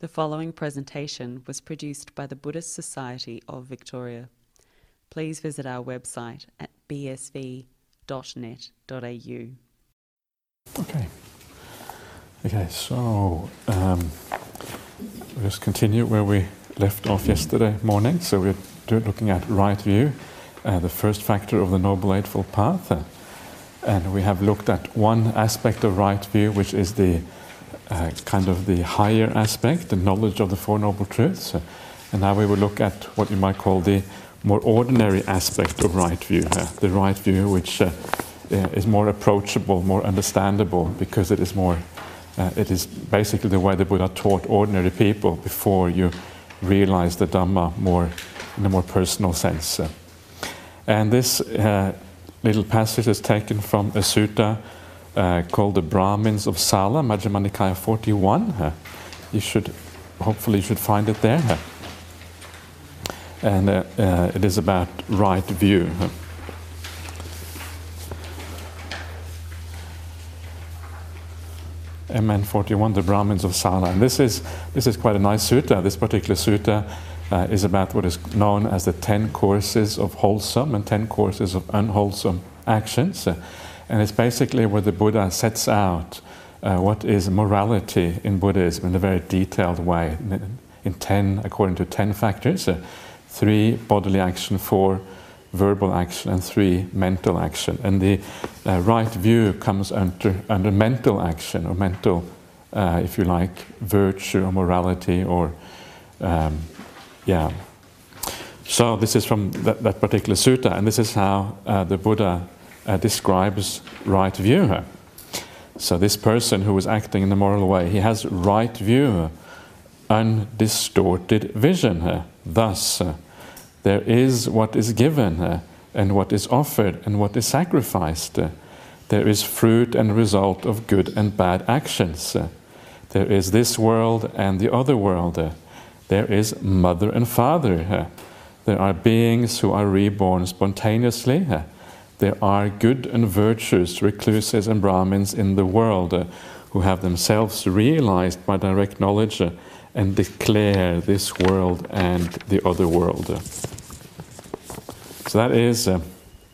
The following presentation was produced by the Buddhist Society of Victoria. Please visit our website at bsv.net.au. Okay. Okay, so um, we'll just continue where we left off yesterday morning. So we're looking at right view, uh, the first factor of the Noble Eightfold Path. Uh, and we have looked at one aspect of right view, which is the uh, kind of the higher aspect, the knowledge of the Four Noble Truths. Uh, and now we will look at what you might call the more ordinary aspect of right view, uh, the right view which uh, uh, is more approachable, more understandable, because it is more, uh, it is basically the way the Buddha taught ordinary people before you realize the Dhamma more in a more personal sense. And this little passage is taken from a sutta uh, called the Brahmins of Sala, Majjhima Nikaya 41. Uh, you should, hopefully, you should find it there. Uh, and uh, uh, it is about right view. MN 41, the Brahmins of Sala. And this is, this is quite a nice sutta. This particular sutta is about what is known as the 10 courses of wholesome and 10 courses of unwholesome actions. And it's basically where the Buddha sets out uh, what is morality in Buddhism in a very detailed way, in 10, according to 10 factors uh, three bodily action, four verbal action, and three mental action. And the uh, right view comes under, under mental action, or mental, uh, if you like, virtue or morality, or um, yeah. So this is from that, that, particular sutta, and this is how uh, the Buddha uh, describes right view. So this person who is acting in the moral way, he has right view, undistorted vision. Thus, uh, there is what is given, uh, and what is offered, and what is sacrificed. There is fruit and result of good and bad actions. There is this world and the other world. There is mother and father. There are beings who are reborn spontaneously. There are good and virtuous recluses and Brahmins in the world who have themselves realized by direct knowledge and declare this world and the other world. So that is uh,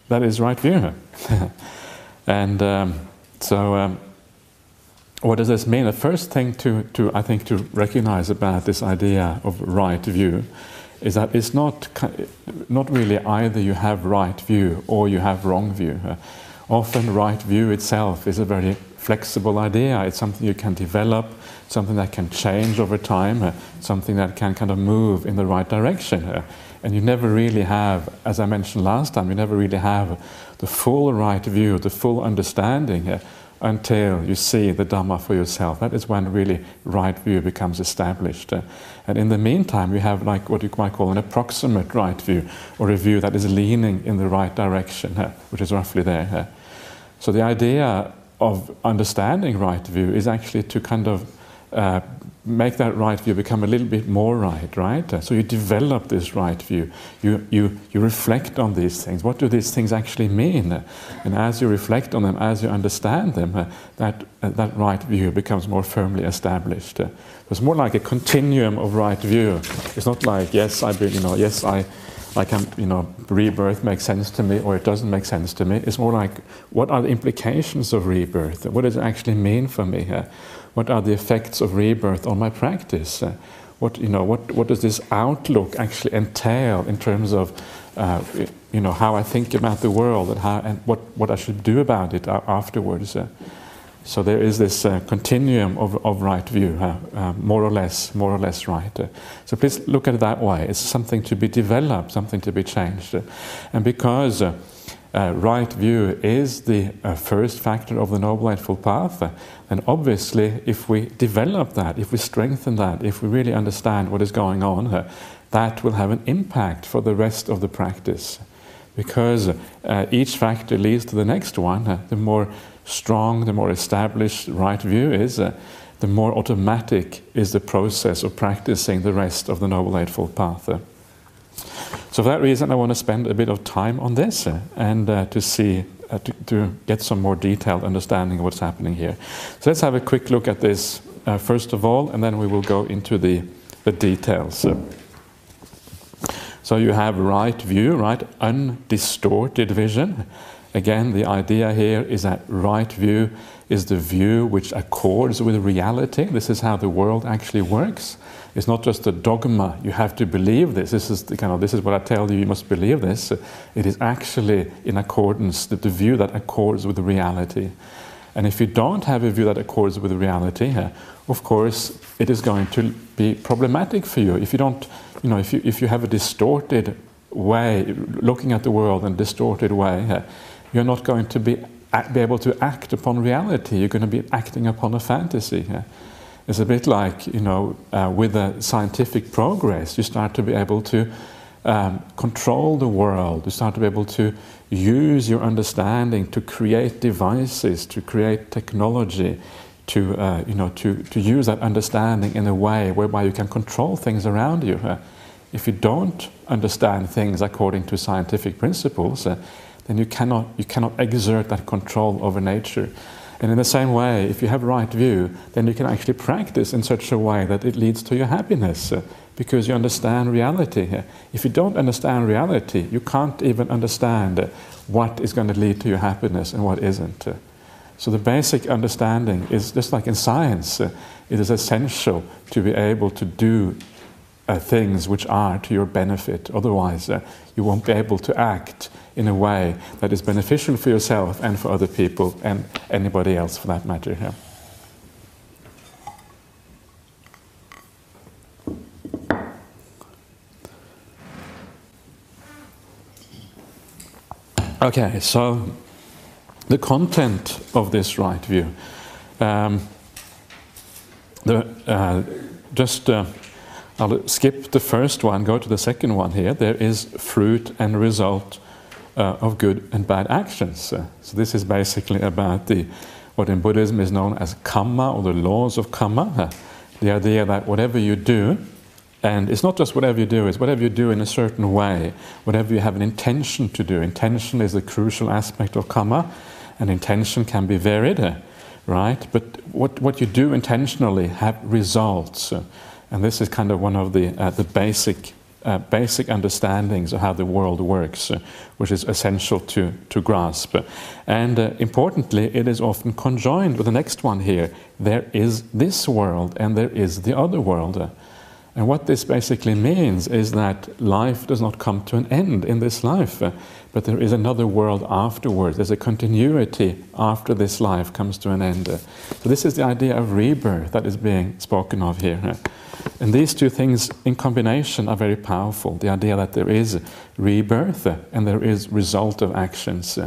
that is right view, and um, so um, what does this mean? The first thing to, to I think to recognize about this idea of right view is that it's not not really either you have right view or you have wrong view. Uh, often, right view itself is a very flexible idea. It's something you can develop something that can change over time, uh, something that can kind of move in the right direction. Uh, and you never really have, as I mentioned last time, you never really have the full right view, the full understanding uh, until you see the Dhamma for yourself. That is when really right view becomes established. And in the meantime, you have like what you might call an approximate right view, or a view that is leaning in the right direction, which is roughly there. So the idea of understanding right view is actually to kind of uh, make that right view become a little bit more right, right? Uh, so you develop this right view. You, you, you reflect on these things. What do these things actually mean? Uh, and as you reflect on them, as you understand them, uh, that, uh, that right view becomes more firmly established. Uh, it's more like a continuum of right view. It's not like, yes, I, you know, yes, I, like, I'm, you know, rebirth makes sense to me or it doesn't make sense to me. It's more like, what are the implications of rebirth? What does it actually mean for me? What are the effects of rebirth on my practice? Uh, what, you know, what, what does this outlook actually entail in terms of uh, you know, how I think about the world and, how, and what, what I should do about it afterwards? Uh, so there is this uh, continuum of, of right view, uh, more or less, more or less right. So please look at it that way. It's something to be developed, something to be changed. And because uh, right view is the first factor of the Noble Eightfold Path, and obviously, if we develop that, if we strengthen that, if we really understand what is going on here, that will have an impact for the rest of the practice. Because uh, each factor leads to the next one. Uh, the more strong, the more established right view is, uh, the more automatic is the process of practicing the rest of the Noble Eightfold Path. So, for that reason, I want to spend a bit of time on this uh, and uh, to see uh, to, to, get some more detailed understanding of what's happening here. So let's have a quick look at this uh, first of all, and then we will go into the, the details. So you have right view, right, undistorted vision. Again, the idea here is that right view is the view which accords with reality. This is how the world actually works. It's not just a dogma. You have to believe this. This is the kind of this is what I tell you. You must believe this. It is actually in accordance with the view that accords with reality. And if you don't have a view that accords with reality, uh, of course, it is going to be problematic for you. If you don't, you know, if you if you have a distorted way looking at the world in a distorted way, uh, you're not going to be be able to act upon reality. You're going to be acting upon a fantasy. It's a bit like, you know, uh, with the scientific progress, you start to be able to um, control the world. You start to be able to use your understanding to create devices, to create technology, to, uh, you know, to, to use that understanding in a way whereby you can control things around you. Uh, if you don't understand things according to scientific principles, uh, then you cannot, you cannot exert that control over nature. And in the same way, if you have right view, then you can actually practice in such a way that it leads to your happiness uh, because you understand reality. If you don't understand reality, you can't even understand uh, what is going to lead to your happiness and what isn't. So the basic understanding is just like in science, uh, it is essential to be able to do things which are to your benefit. Otherwise, you won't be able to act in a way that is beneficial for yourself and for other people and anybody else for that matter. Yeah. Okay, so the content of this right view. Um, the, uh, just uh, I'll skip the first one, go to the second one here. There is fruit and result uh, of good and bad actions. Uh, so this is basically about the what in Buddhism is known as karma or the laws of karma. Uh, the idea that whatever you do, and it's not just whatever you do, it's whatever you do in a certain way, whatever you have an intention to do. Intention is a crucial aspect of karma, and intention can be varied, right? But what, what you do intentionally have results. And this is kind of one of the, uh, the basic uh, basic understandings of how the world works, uh, which is essential to, to grasp. And uh, importantly, it is often conjoined with the next one here. There is this world and there is the other world. And what this basically means is that life does not come to an end in this life, uh, but there is another world afterwards. There's a continuity after this life comes to an end. So, this is the idea of rebirth that is being spoken of here. And these two things in combination are very powerful. The idea that there is rebirth and there is result of actions.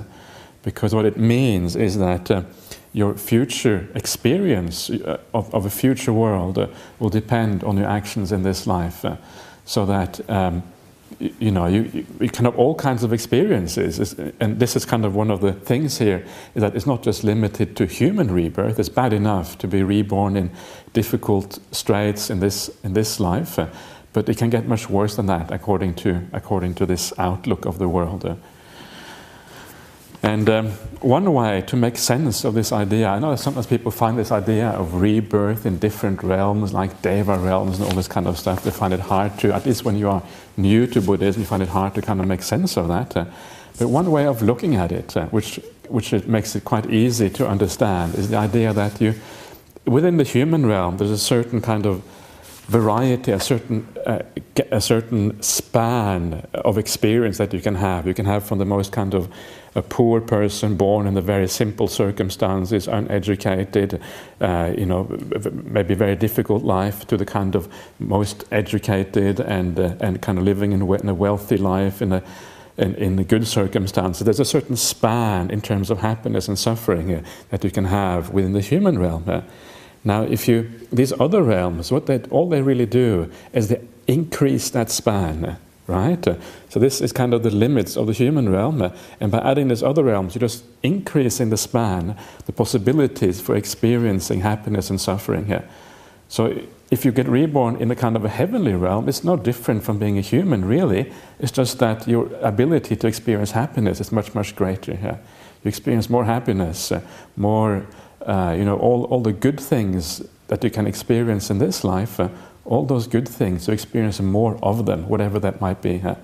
Because what it means is that uh, your future experience uh, of, of, a future world uh, will depend on your actions in this life. Uh, so that um, you know, you, you can have all kinds of experiences. And this is kind of one of the things here, is that it's not just limited to human rebirth. It's bad enough to be reborn in difficult straits in this, in this life, but it can get much worse than that, according to, according to this outlook of the world. And um, one way to make sense of this idea, I know sometimes people find this idea of rebirth in different realms, like Deva realms and all this kind of stuff, they find it hard to, at least when you are new to Buddhism, you find it hard to kind of make sense of that. Uh, but one way of looking at it, uh, which, which it makes it quite easy to understand, is the idea that you, within the human realm, there's a certain kind of variety, a certain, uh, a certain span of experience that you can have. You can have from the most kind of a poor person born in the very simple circumstances, uneducated, uh, you know, maybe very difficult life, to the kind of most educated and uh, and kind of living in, in a wealthy life in a in, in the good circumstances. There's a certain span in terms of happiness and suffering uh, that you can have within the human realm. Uh. Now, if you these other realms, what they all they really do is they increase that span. Uh right? So this is kind of the limits of the human realm, and by adding these other realms, you're just increasing the span, the possibilities for experiencing happiness and suffering here. So if you get reborn in a kind of a heavenly realm, it's no different from being a human, really. It's just that your ability to experience happiness is much, much greater here. You experience more happiness, uh, more, uh, you know, all, all the good things that you can experience in this life, uh, all those good things, you experience more of them, whatever that might be. Uh.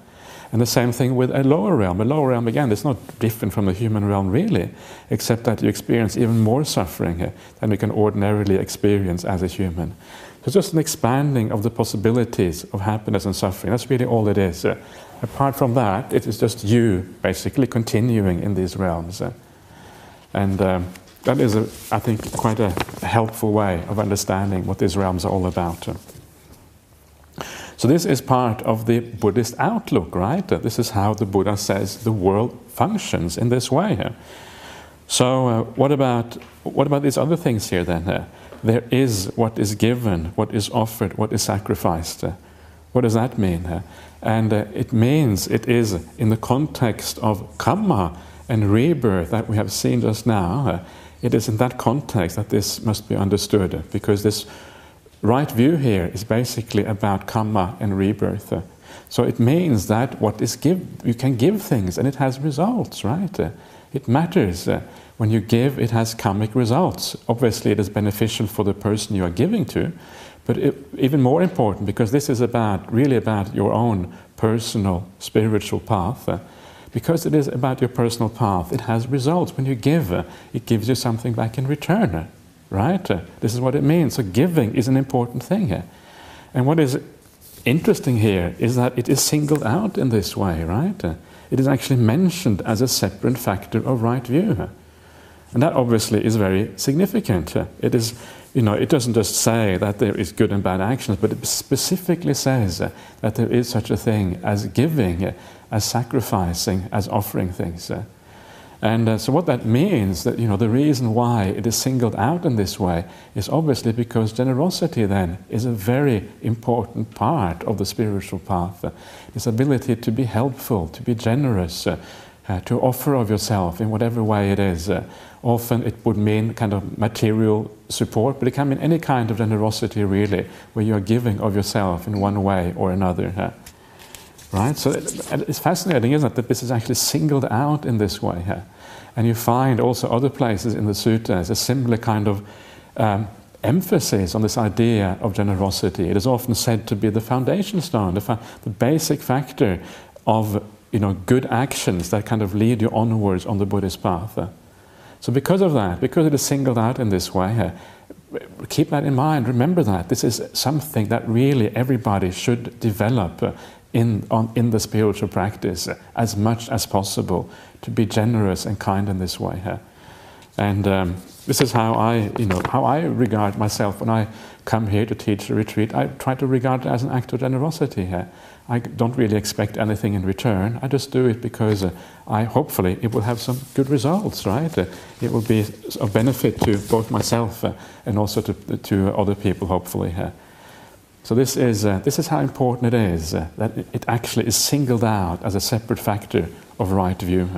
And the same thing with a lower realm. A lower realm, again, it's not different from the human realm really, except that you experience even more suffering uh, than you can ordinarily experience as a human. So it's just an expanding of the possibilities of happiness and suffering. That's really all it is. Uh, apart from that, it is just you basically continuing in these realms. Uh, and um, that is, a, I think, quite a helpful way of understanding what these realms are all about. Uh. So, this is part of the Buddhist outlook, right? Uh, this is how the Buddha says the world functions in this way. So, uh, what, about, what about these other things here then? Uh, there is what is given, what is offered, what is sacrificed. Uh, what does that mean? Uh, and uh, it means it is in the context of karma and rebirth that we have seen just now. it is in that context that this must be understood, because this right view here is basically about karma and rebirth. So it means that what is give, you can give things and it has results, right? It matters. When you give, it has karmic results. Obviously, it is beneficial for the person you are giving to, but it, even more important, because this is about really about your own personal spiritual path. because it is about your personal path, it has results. When you give, it gives you something back in return. Right? Uh, this is what it means. So giving is an important thing here. And what is interesting here is that it is singled out in this way, right? Uh, it is actually mentioned as a separate factor of right view. And that obviously is very significant. It is, you know, it doesn't just say that there is good and bad actions, but it specifically says that there is such a thing as giving, as sacrificing, as offering things. And uh, so, what that means that you know the reason why it is singled out in this way is obviously because generosity then is a very important part of the spiritual path. This ability to be helpful, to be generous, uh, uh to offer of yourself in whatever way it is. Uh, often it would mean kind of material support, but it can mean any kind of generosity really, where you are giving of yourself in one way or another. Right? So it's fascinating, isn't it, that this is actually singled out in this way here. And you find also other places in the sutras a similar kind of um, emphasis on this idea of generosity. It is often said to be the foundation stone, the, fa- the basic factor of you know, good actions that kind of lead you onwards on the Buddhist path. So, because of that, because it is singled out in this way, keep that in mind. Remember that this is something that really everybody should develop in, on, in the spiritual practice as much as possible to be generous and kind in this way. Huh? And um, this is how I, you know, how I regard myself when I come here to teach a retreat. I try to regard it as an act of generosity here. I don't really expect anything in return. I just do it because uh, I hopefully it will have some good results, right? Uh, it will be a benefit to both myself uh, and also to, to other people, hopefully. Here. So this is, uh, this is how important it is uh, that it actually is singled out as a separate factor of right view.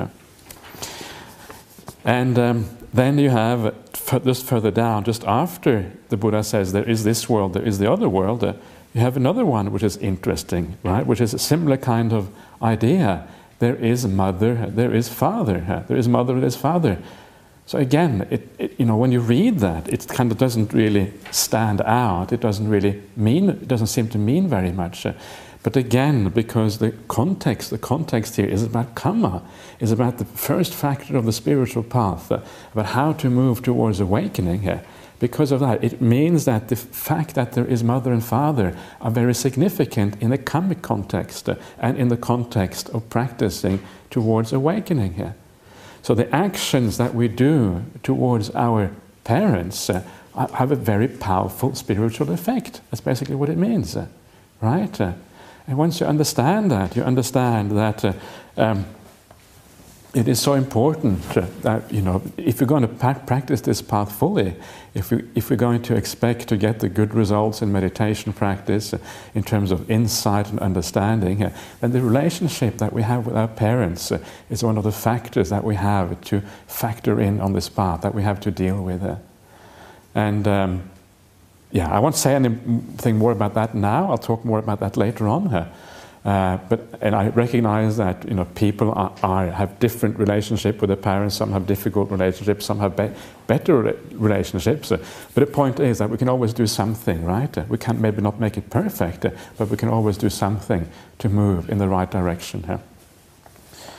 And um, then you have, just further down, just after the Buddha says there is this world, there is the other world, uh, you have another one which is interesting, right? Which is a similar kind of idea. There is mother, there is father, there is mother, there is father. So again, it, it, you know, when you read that, it kind of doesn't really stand out. It doesn't really mean, it doesn't seem to mean very much. But again, because the context, the context here is about karma, is about the first factor of the spiritual path, uh, about how to move towards awakening here. Because of that, it means that the fact that there is mother and father are very significant in the karmic context uh, and in the context of practicing towards awakening here. So the actions that we do towards our parents uh, have a very powerful spiritual effect. That's basically what it means, uh, right? Uh, and once you understand that, you understand that uh, um, it is so important that, you know, if we're going to practice this path fully, if, we, if we're going to expect to get the good results in meditation practice in terms of insight and understanding, then the relationship that we have with our parents is one of the factors that we have to factor in on this path, that we have to deal with. And um, yeah, I won't say anything more about that now. I'll talk more about that later on. Uh, but and I recognize that you know people are, are, have different relationship with their parents. Some have difficult relationships. Some have be- better re- relationships. Uh, but the point is that we can always do something, right? Uh, we can maybe not make it perfect, but we can always do something to move in the right direction here.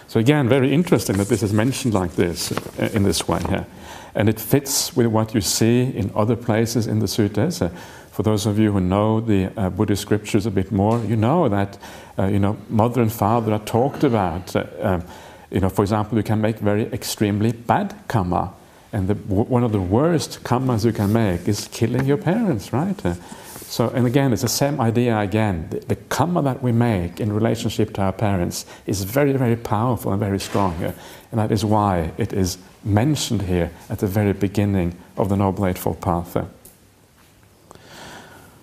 So again, very interesting that this is mentioned like this in this way here, and it fits with what you see in other places in the suttas. For those of you who know the uh, Buddhist scriptures a bit more, you know that uh, you know mother and father are talked about. Uh, um, you know, for example, you can make very extremely bad karma, and the, one of the worst karmas you can make is killing your parents, right? Uh, so, and again, it's the same idea again. The, the karma that we make in relationship to our parents is very, very powerful and very strong, uh, and that is why it is mentioned here at the very beginning of the Noble Eightfold Path.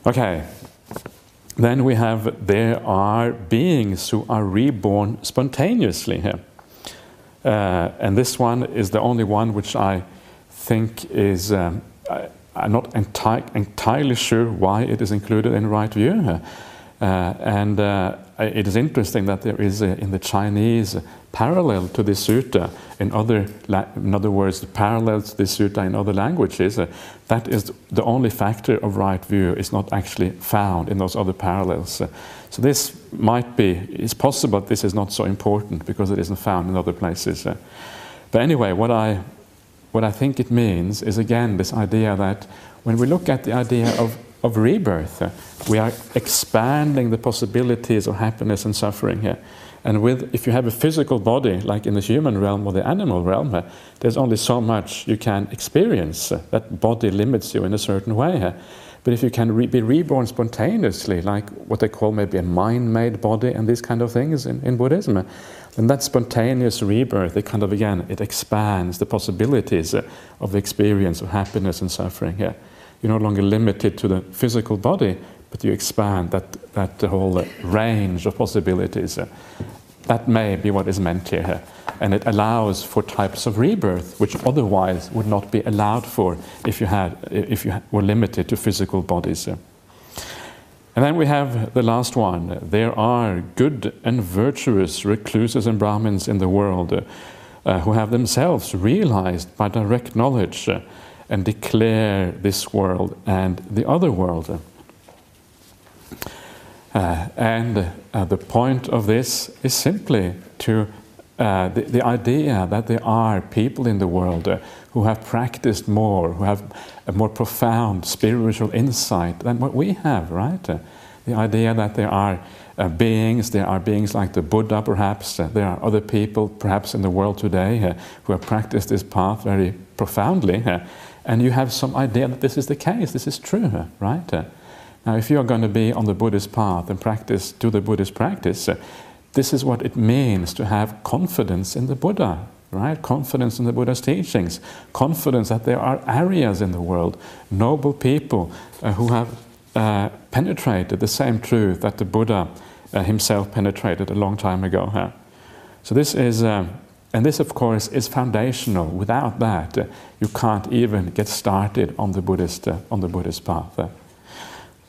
Uh. Okay, then we have there are beings who are reborn spontaneously here. Uh, and this one is the only one which I think is, um, I, am not enti- entirely sure why it is included in right view. Uh, and uh, it is interesting that there is in the Chinese parallel to this sutta in other, in other words, the parallels to this sutta in other languages. Uh, that is the only factor of right view is not actually found in those other parallels. Uh, so this might be, it's possible this is not so important because it isn't found in other places. Uh, but anyway, what I, what I think it means is again this idea that when we look at the idea of of rebirth. We are expanding the possibilities of happiness and suffering here. And with, if you have a physical body, like in the human realm or the animal realm, uh, there's only so much you can experience. Uh, that body limits you in a certain way. Uh, but if you can re- be reborn spontaneously, like what they call maybe a mind made body and these kind of things in, in Buddhism, then that spontaneous rebirth, it kind of again, it expands the possibilities of the experience of happiness and suffering here. You're no longer limited to the physical body, but you expand that, that whole range of possibilities. That may be what is meant here. And it allows for types of rebirth which otherwise would not be allowed for if you, had, if you were limited to physical bodies. And then we have the last one. There are good and virtuous recluses and Brahmins in the world uh, who have themselves realized by direct knowledge uh, and declare this world and the other world. Uh, and uh, the point of this is simply to uh, the, the, idea that there are people in the world uh, who have practiced more, who have a more profound spiritual insight than what we have, right? Uh, the idea that there are uh, beings, there are beings like the Buddha perhaps, there are other people perhaps in the world today who have practiced this path very profoundly, and you have some idea that this is the case, this is true, right? Now, if you are going to be on the Buddhist path and practice, do the Buddhist practice, this is what it means to have confidence in the Buddha, right? Confidence in the Buddha's teachings, confidence that there are aryas in the world, noble people uh, who have uh, penetrated the same truth that the Buddha uh, himself penetrated a long time ago. Huh? So this is, um, and this of course is foundational. Without that, you can't even get started on the Buddhist uh, on the Buddhist path.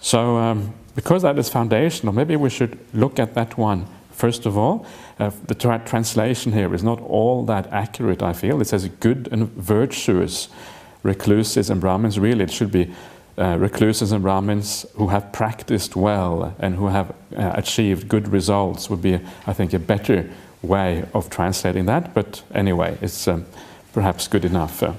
So, um, because that is foundational, maybe we should look at that one first of all. Uh, the tra- translation here is not all that accurate, I feel. It says good and virtuous recluses and Brahmins. Really, it should be uh, recluses and Brahmins who have practiced well and who have uh, achieved good results, would be, I think, a better way of translating that. But anyway, it's um, perhaps good enough. Uh,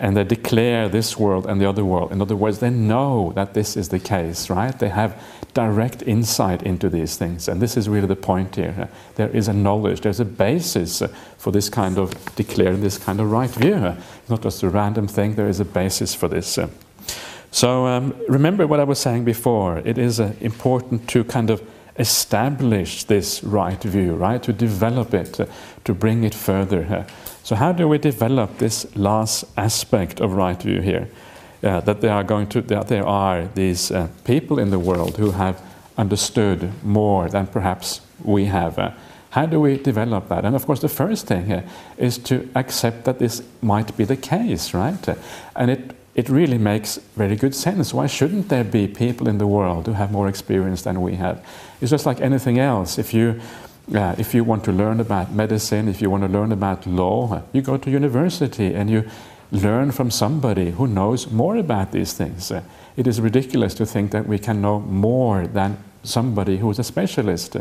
and they declare this world and the other world. In other words, they know that this is the case, right? They have direct insight into these things. And this is really the point here. There is a knowledge, there's a basis for this kind of declaring this kind of right view. It's not just a random thing, there is a basis for this. So um, remember what I was saying before. It is uh, important to kind of establish this right view, right? To develop it, uh, to bring it further. So, how do we develop this last aspect of right view here? Uh, that there are going to that there are these uh, people in the world who have understood more than perhaps we have. Uh, how do we develop that? And of course, the first thing here is to accept that this might be the case, right? And it it really makes very good sense. Why shouldn't there be people in the world who have more experience than we have? It's just like anything else. If you uh, if you want to learn about medicine, if you want to learn about law, you go to university and you learn from somebody who knows more about these things. It is ridiculous to think that we can know more than somebody who is a specialist.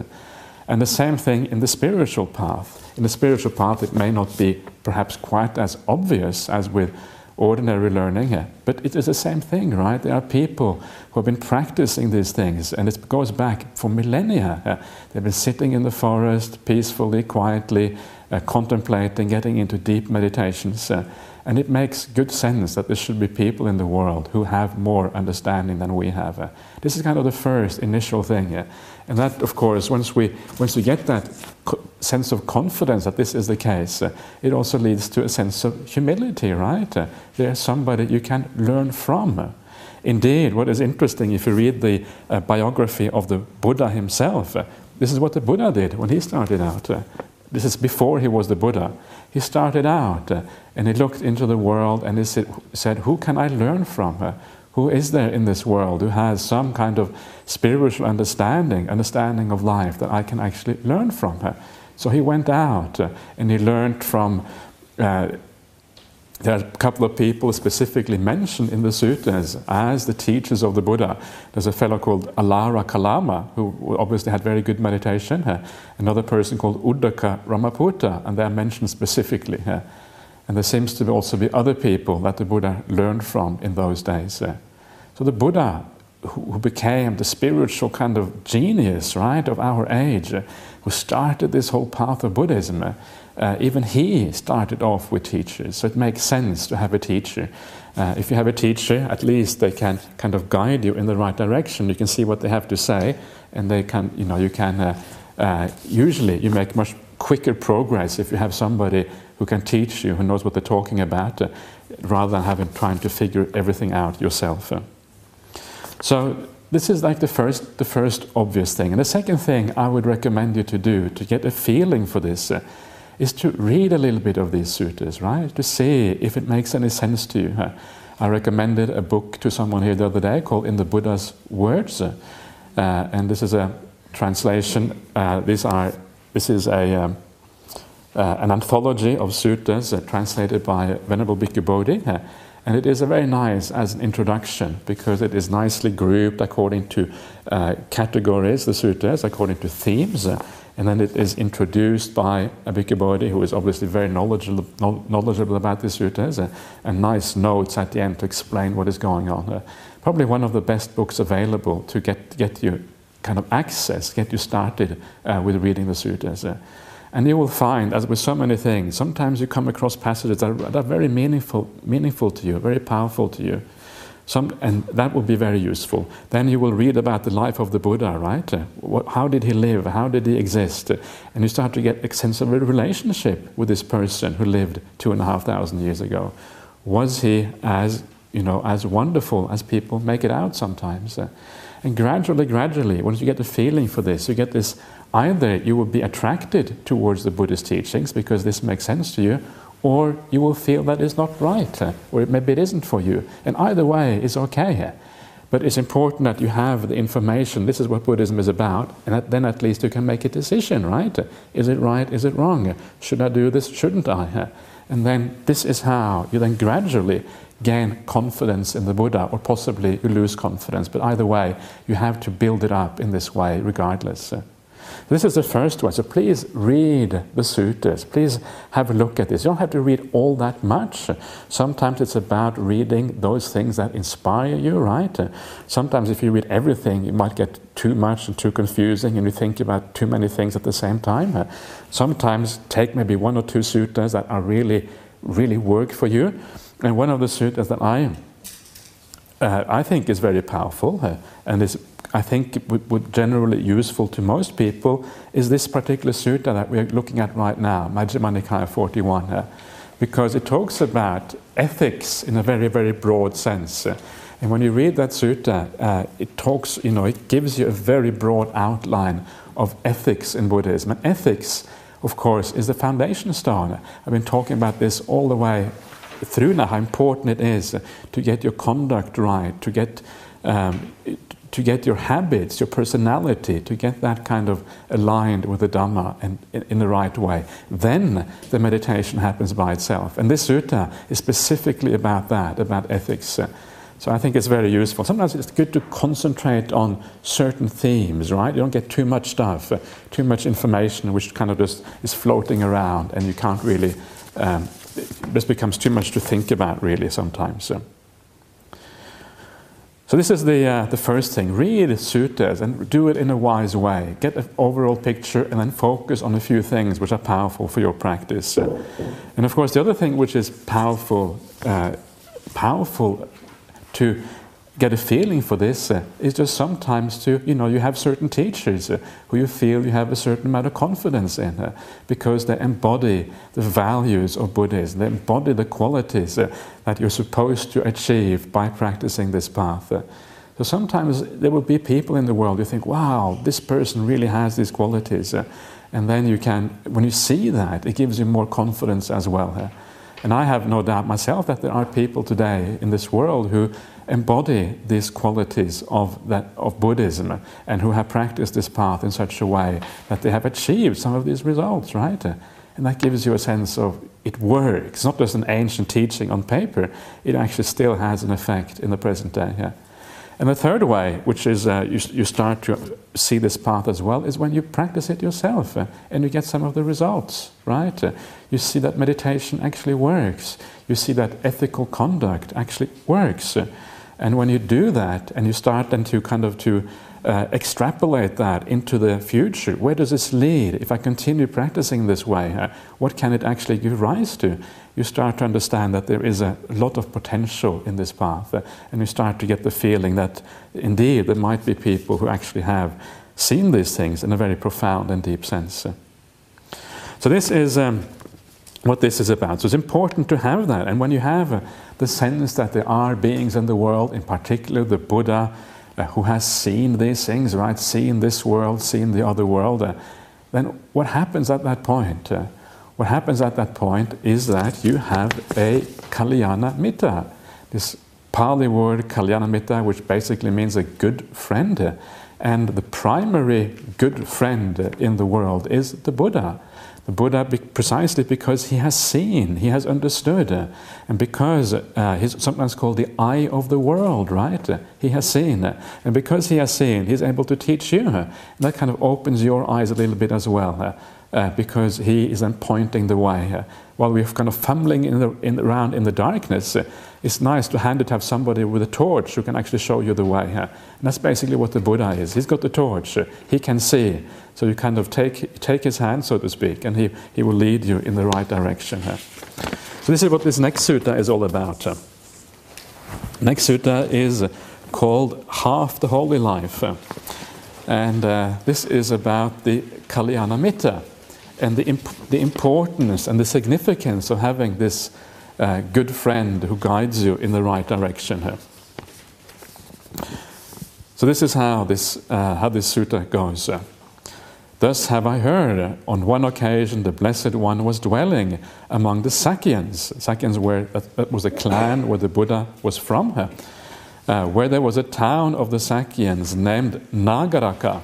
And the same thing in the spiritual path. In the spiritual path, it may not be perhaps quite as obvious as with ordinary learning, but it is the same thing, right? There are people who have been practicing these things, and it goes back for millennia. They've been sitting in the forest peacefully, quietly, uh, contemplating, getting into deep meditations. Uh, and it makes good sense that there should be people in the world who have more understanding than we have. Uh, this is kind of the first initial thing. Uh, and that, of course, once we, once we get that sense of confidence that this is the case, uh, it also leads to a sense of humility, right? Uh, there's somebody you can learn from. Indeed, what is interesting, if you read the uh, biography of the Buddha himself, this is what the Buddha did when he started out. This is before he was the Buddha. He started out uh, and he looked into the world and he said, said, Who can I learn from? Uh, who is there in this world who has some kind of spiritual understanding, understanding of life that I can actually learn from her? So he went out uh, and he learned from uh, there are a couple of people specifically mentioned in the sutras as the teachers of the Buddha. There's a fellow called Alara Kalama, who obviously had very good meditation. Another person called Uddaka Ramaputta, and they are mentioned specifically. And there seems to also be other people that the Buddha learned from in those days. So the Buddha, who became the spiritual kind of genius, right, of our age, who started this whole path of Buddhism, uh, even he started off with teachers, so it makes sense to have a teacher. Uh, if you have a teacher, at least they can kind of guide you in the right direction. You can see what they have to say, and they can, you know, you can. Uh, uh usually, you make much quicker progress if you have somebody who can teach you, who knows what they're talking about, uh, rather than having trying to figure everything out yourself. Uh. So this is like the first, the first obvious thing. And the second thing I would recommend you to do to get a feeling for this is to read a little bit of these sutras, right? To see if it makes any sense to you. I recommended a book to someone here the other day called In the Buddha's Words, uh, and this is a translation. Uh, these are this is a um, uh, an anthology of sutras uh, translated by Venerable Bhikkhu Bodhi. Uh, and it is a very nice as an introduction because it is nicely grouped according to uh, categories, the sutras, according to themes. And then it is introduced by a Bhikkhu who is obviously very knowledgeable, knowledgeable about the sutras, uh, and nice notes at the end to explain what is going on. Uh, probably one of the best books available to get, get you kind of access, get you started uh, with reading the sutras. And you will find, as with so many things, sometimes you come across passages that are, that are very meaningful, meaningful to you, very powerful to you. Some, and that will be very useful. Then you will read about the life of the Buddha, right? What, how did he live? How did he exist? And you start to get a sense of a relationship with this person who lived two and a half thousand years ago. Was he as you know as wonderful as people make it out sometimes? And gradually, gradually, once you get the feeling for this, you get this either you will be attracted towards the Buddhist teachings because this makes sense to you, or you will feel that it's not right, uh, or maybe it isn't for you. And either way is okay. But it's important that you have the information. This is what Buddhism is about, and then at least you can make a decision, right? Is it right? Is it wrong? Should I do this? Shouldn't I? And then this is how you then gradually gain confidence in the Buddha, or possibly you lose confidence. But either way, you have to build it up in this way, regardless. This is the first one. So please read the sutras. Please have a look at this. You don't have to read all that much. Sometimes it's about reading those things that inspire you, right? Sometimes if you read everything, you might get too much and too confusing and you think about too many things at the same time. Sometimes take maybe one or two sutras that are really, really work for you. And one of the sutras that I uh, I think is very powerful uh, and is I think would, generally useful to most people is this particular sutta that we're looking at right now, Majjhima Nikaya 41, uh, because it talks about ethics in a very, very broad sense. Uh, and when you read that sutta, uh, it talks, you know, it gives you a very broad outline of ethics in Buddhism. And ethics, of course, is the foundation stone. I've been talking about this all the way through now how important it is to get your conduct right, to get um, to get your habits, your personality, to get that kind of aligned with the Dhamma and in, the right way. Then the meditation happens by itself. And this sutta is specifically about that, about ethics. So I think it's very useful. Sometimes it's good to concentrate on certain themes, right? You don't get too much stuff, uh, too much information, which kind of just is floating around, and you can't really. Um, it just becomes too much to think about, really, sometimes. So. So this is the, uh, the first thing. Read suttas and do it in a wise way. Get an overall picture and then focus on a few things which are powerful for your practice. And of course, the other thing which is powerful, uh, powerful to get a feeling for this uh, is just sometimes to, you know, you have certain teachers uh, who you feel you have a certain amount of confidence in uh, because they embody the values of Buddhism, they embody the qualities that you're supposed to achieve by practicing this path. So sometimes there will be people in the world you think, wow, this person really has these qualities. And then you can, when you see that, it gives you more confidence as well. And I have no doubt myself that there are people today in this world who embody these qualities of, that, of Buddhism and who have practiced this path in such a way that they have achieved some of these results, right? And that gives you a sense of it works. It's not just an ancient teaching on paper, it actually still has an effect in the present day. Yeah. And the third way, which is uh, you, you start to see this path as well, is when you practice it yourself uh, and you get some of the results, right? Uh, you see that meditation actually works. You see that ethical conduct actually works. And when you do that and you start then to kind of to uh, extrapolate that into the future, where does this lead? If I continue practicing this way, uh, what can it actually give rise to? You start to understand that there is a lot of potential in this path, uh, and you start to get the feeling that indeed there might be people who actually have seen these things in a very profound and deep sense. So, this is um, what this is about. So, it's important to have that, and when you have uh, the sense that there are beings in the world, in particular the Buddha, uh, who has seen these things, right? Seen this world, seen the other world. Uh, then what happens at that point? Uh, what happens at that point is that you have a Kalyana Mitta. This Pali word Kalyana Mitta, which basically means a good friend. And the primary good friend in the world is the Buddha. The Buddha, precisely because he has seen, he has understood, uh, and because uh, he's sometimes called the eye of the world, right? Uh, he has seen, uh, and because he has seen, he's able to teach you. Uh, that kind of opens your eyes a little bit as well, uh, because he is then pointing the way. While we're kind of fumbling in the, in, around in the darkness, it's nice to hand it to have somebody with a torch who can actually show you the way. And that's basically what the Buddha is. He's got the torch, he can see. So you kind of take, take his hand, so to speak, and he, he will lead you in the right direction. So this is what this next sutta is all about. Next sutta is called Half the Holy Life. And uh, this is about the Kalyanamitta and the, imp- the importance and the significance of having this uh, good friend who guides you in the right direction here. So this is how this, uh, how this sutta goes. Thus have I heard, on one occasion the Blessed One was dwelling among the Sakyans. Sakyans were, that was a clan where the Buddha was from, uh, where there was a town of the Sakyans named Nagaraka.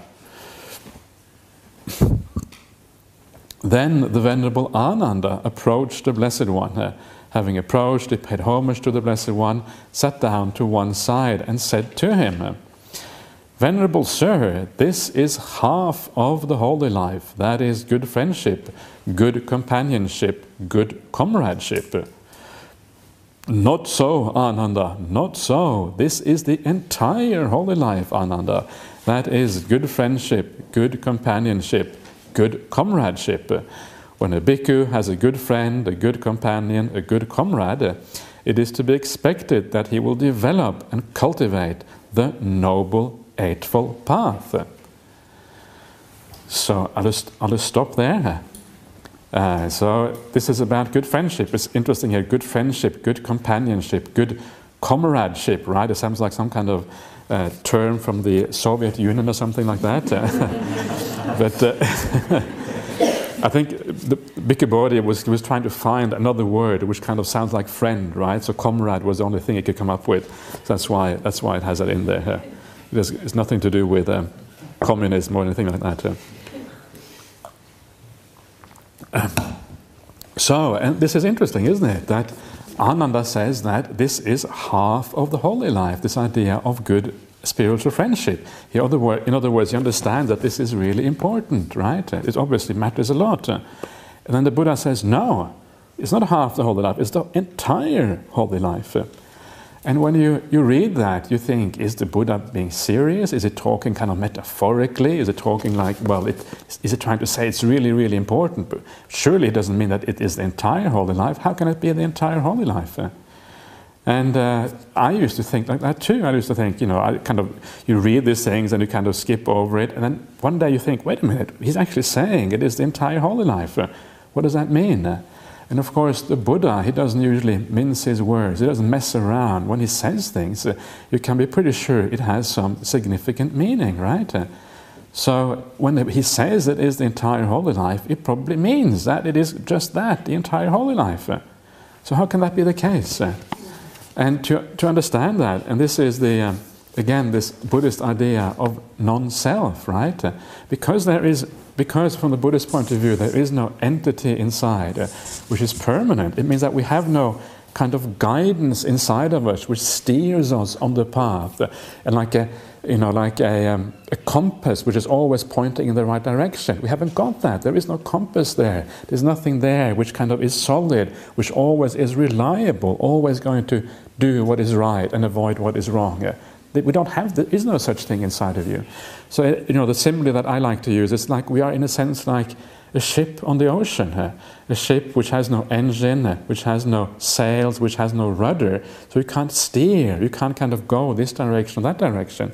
Then the Venerable Ananda approached the Blessed One. Uh, having approached, he paid homage to the Blessed One, sat down to one side, and said to him, Venerable Sir, this is half of the holy life. That is good friendship, good companionship, good comradeship. Not so, Ananda, not so. This is the entire holy life, Ananda. That is good friendship, good companionship, good comradeship. When a bhikkhu has a good friend, a good companion, a good comrade, it is to be expected that he will develop and cultivate the noble Eightfold Path. So I'll just, I'll just stop there. Uh, so this is about good friendship. It's interesting here good friendship, good companionship, good comradeship, right? It sounds like some kind of uh, term from the Soviet Union or something like that. but, uh, I think the Bhikkhu Bodhi was, was trying to find another word which kind of sounds like friend, right? So comrade was the only thing he could come up with. So that's why, that's why it has that in there. It has, it's nothing to do with um, communism or anything like that. Um, so, and this is interesting, isn't it? That Ananda says that this is half of the holy life, this idea of good spiritual friendship. In other, words, you understand that this is really important, right? It obviously matters a lot. And then the Buddha says, no, it's not half the holy life, it's the entire holy life. And when you, you read that, you think, is the Buddha being serious? Is it talking kind of metaphorically? Is it talking like, well, it, is it trying to say it's really, really important? But surely it doesn't mean that it is the entire holy life. How can it be the entire holy life? And uh, I used to think like that too. I used to think, you know, I kind of, you read these things and you kind of skip over it. And then one day you think, wait a minute, he's actually saying it is the entire holy life. What does that mean? And of course, the Buddha, he doesn't usually mince his words, he doesn't mess around. When he says things, uh, you can be pretty sure it has some significant meaning, right? Uh, so when he says it is the entire holy life, it probably means that it is just that, the entire holy life. Uh, so how can that be the case? Uh, and to, to understand that, and this is the, um, again, this Buddhist idea of non self, right? Uh, because there is because from the Buddhist point of view, there is no entity inside uh, which is permanent. It means that we have no kind of guidance inside of us which steers us on the path, uh, and like a you know like a, um, a compass which is always pointing in the right direction. We haven't got that. There is no compass there. There's nothing there which kind of is solid, which always is reliable, always going to do what is right and avoid what is wrong. We don't have, there is no such thing inside of you. So, you know, the simile that I like to use is like we are, in a sense, like a ship on the ocean, a ship which has no engine, which has no sails, which has no rudder. So you can't steer, you can't kind of go this direction or that direction.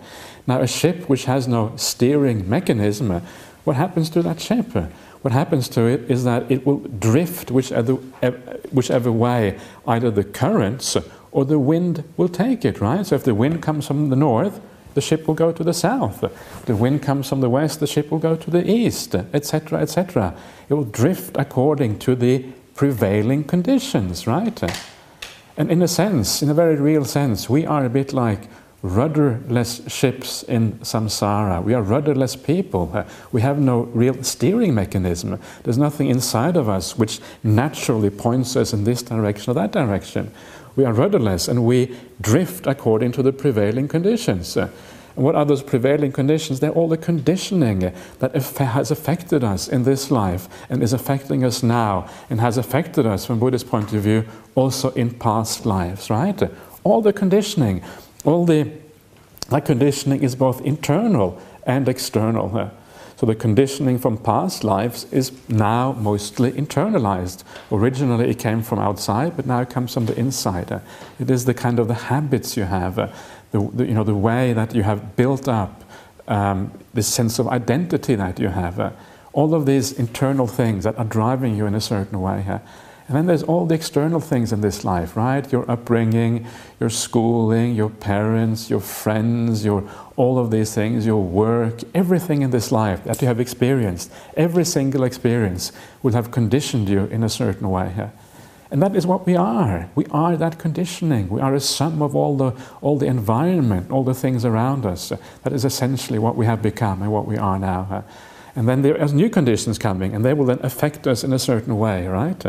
Now, a ship which has no steering mechanism, what happens to that ship? What happens to it is that it will drift whichever, whichever way either the currents or the wind will take it, right? So if the wind comes from the north, the ship will go to the south. The wind comes from the west, the ship will go to the east, etc., etc. It will drift according to the prevailing conditions, right? And in a sense, in a very real sense, we are a bit like rudderless ships in samsara. We are rudderless people. Uh, we have no real steering mechanism. There's nothing inside of us which naturally points us in this direction or that direction we are rudderless and we drift according to the prevailing conditions. Uh, and what are those prevailing conditions? They're all the conditioning that has affected us in this life and is affecting us now and has affected us from Buddhist point of view also in past lives, right? All the conditioning, all the that conditioning is both internal and external. So the conditioning from past lives is now mostly internalized. Originally it came from outside, but now it comes from the inside. Uh, it is the kind of the habits you have, uh, the, the, you know, the way that you have built up um, the sense of identity that you have. Uh, all of these internal things that are driving you in a certain way. And then there's all the external things in this life, right? Your upbringing, your schooling, your parents, your friends, your all of these things, your work, everything in this life that you have experienced, every single experience will have conditioned you in a certain way. And that is what we are. We are that conditioning. We are a sum of all the, all the environment, all the things around us. That is essentially what we have become and what we are now. And then there are new conditions coming, and they will then affect us in a certain way, right?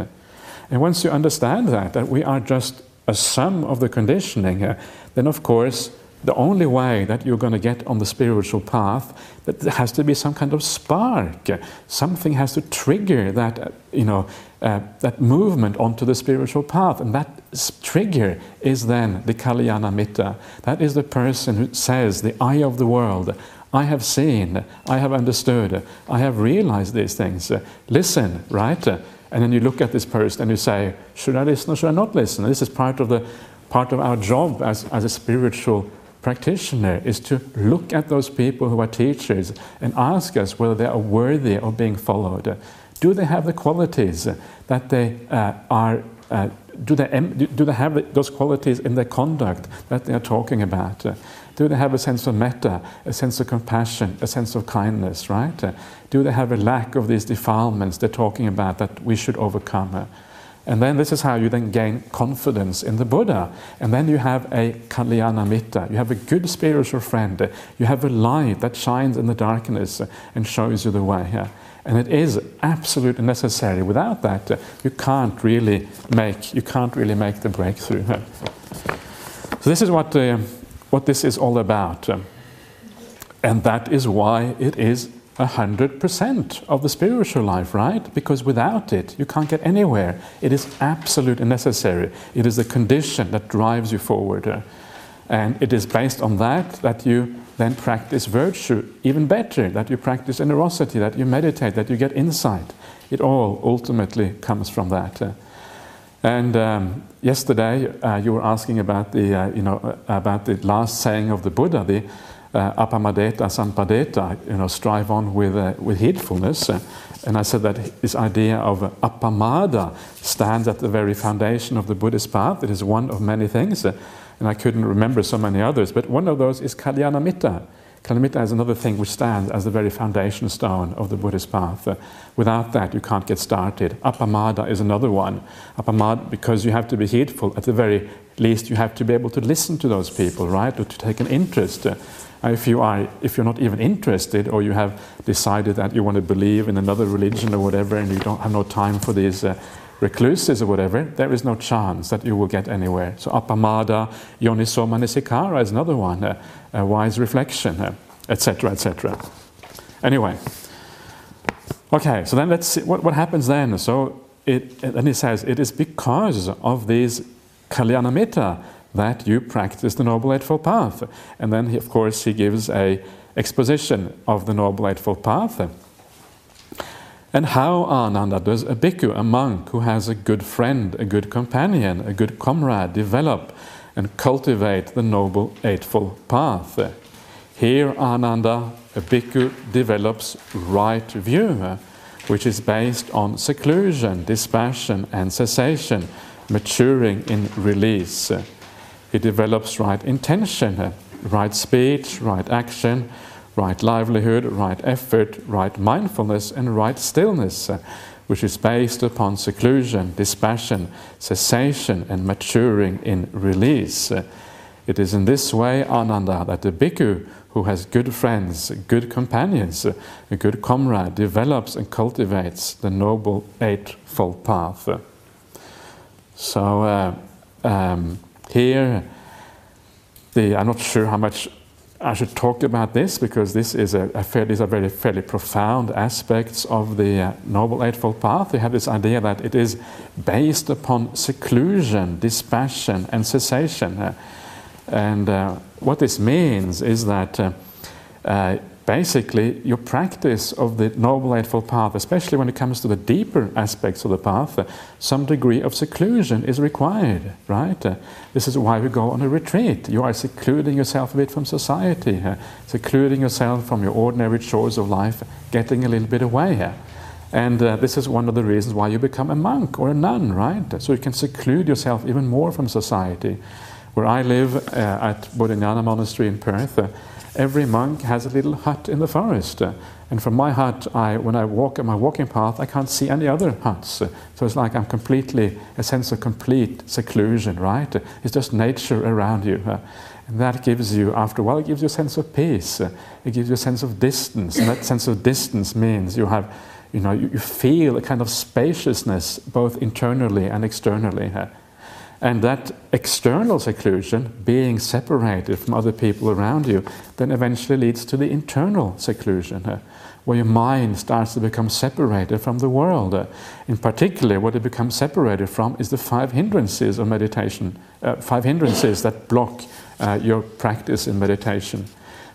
And once you understand that, that we are just a sum of the conditioning, uh, then of course, the only way that you're going to get on the spiritual path, that there has to be some kind of spark. Something has to trigger that, uh, you know, uh, that movement onto the spiritual path. And that trigger is then the Kalyana Mitta. That is the person who says, the eye of the world, I have seen, I have understood, I have realized these things. Listen, right? And then you look at this person and you say, should I listen or should I not listen? And this is part of, the, part of our job as, as a spiritual practitioner is to look at those people who are teachers and ask us whether they are worthy of being followed. Do they have the qualities that they uh, are? Uh, do they do they have those qualities in their conduct that they are talking about? Do they have a sense of metta, a sense of compassion, a sense of kindness, right? Do they have a lack of these defilements they're talking about that we should overcome? And then this is how you then gain confidence in the Buddha. And then you have a Kalyana Mitta, you have a good spiritual friend, you have a light that shines in the darkness and shows you the way. And it is absolutely necessary. Without that, you can't really make you can't really make the breakthrough. So this is what uh, what this is all about, um, and that is why it is 100% of the spiritual life, right? Because without it, you can't get anywhere. It is absolutely necessary. It is the condition that drives you forward. Uh, and it is based on that that you then practice virtue even better, that you practice generosity, that you meditate, that you get insight. It all ultimately comes from that. Uh, And um, yesterday uh, you were asking about the, uh, you know, uh, about the last saying of the Buddha, the uh, apamadeta sampadeta, you know, strive on with, uh, with heedfulness. Uh, and I said that this idea of apamada stands at the very foundation of the Buddhist path. It is one of many things, uh, and I couldn't remember so many others, but one of those is kalyanamitta. Kalyanamitta is another thing which stands as the very foundation stone of the Buddhist path. Uh, without that, you can't get started. Apamada is another one. Apamada, because you have to be heedful, at the very least, you have to be able to listen to those people, right? Or to take an interest. Uh, if you are if you're not even interested or you have decided that you want to believe in another religion or whatever and you don't have no time for these uh, recluses or whatever there is no chance that you will get anywhere so apamada yoniso manasikara is another one uh, a wise reflection etc uh, etc et anyway okay so then let's see what, what happens then so it, then he says it is because of these kalyanamitta that you practice the Noble Eightfold Path. And then, he, of course, he gives a exposition of the Noble Eightfold Path. And how, Ananda, does a bhikkhu, a monk who has a good friend, a good companion, a good comrade, develop and cultivate the Noble Eightfold Path? Here, Ananda, a bhikkhu develops right view, which is based on seclusion, dispassion, and cessation, maturing in release. He develops right intention, right speech, right action, right livelihood, right effort, right mindfulness, and right stillness, which is based upon seclusion, dispassion, cessation, and maturing in release. It is in this way, Ananda, that the bhikkhu who has good friends, good companions, a good comrade, develops and cultivates the noble eightfold path. So, uh, um, here, the, I'm not sure how much I should talk about this because this is a, a these are very fairly profound aspects of the uh, Noble Eightfold Path. They have this idea that it is based upon seclusion, dispassion, and cessation. Uh, and uh, what this means is that uh, uh, basically your practice of the Noble Eightfold Path, especially when it comes to the deeper aspects of the path, some degree of seclusion is required, right? This is why we go on a retreat. You are secluding yourself a bit from society, secluding yourself from your ordinary chores of life, getting a little bit away. And uh, this is one of the reasons why you become a monk or a nun, right? So you can seclude yourself even more from society. Where I live uh, at Bodhinyana Monastery in Perth, uh, every monk has a little hut in the forest. Uh, and from my hut, I, when I walk on my walking path, I can't see any other huts. Uh, so it's like I'm completely, a sense of complete seclusion, right? Uh, it's just nature around you. And that gives you, after a while, it gives you a sense of peace. It gives you a sense of distance. And that sense of distance means you have, you know, you, you feel a kind of spaciousness both internally and externally. Uh, and that external seclusion, being separated from other people around you, then eventually leads to the internal seclusion, uh, where your mind starts to become separated from the world. Uh, in particular, what it becomes separated from is the five hindrances of meditation, uh, five hindrances that block uh, your practice in meditation.